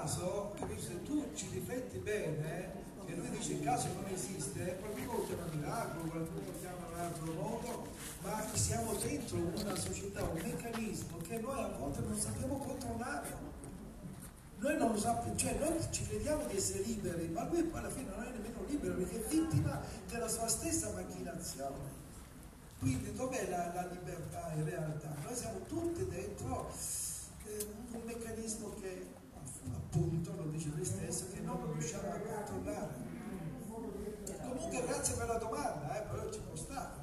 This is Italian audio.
caso, se tu ci rifletti bene, che lui dice il caso non esiste, qualcuno lo chiama miracolo, qualcuno lo chiama un altro modo, ma siamo dentro una società, un meccanismo che noi a volte non sappiamo controllare. Noi non lo sappiamo, cioè noi ci crediamo di essere liberi, ma lui alla fine non è nemmeno libero perché è vittima della sua stessa macchinazione. Quindi dov'è la, la libertà in realtà? Noi siamo tutti dentro eh, un meccanismo che appunto, lo dice lui stesso, che non riusciamo controllare. Comunque grazie per la domanda, eh, però ci può stare.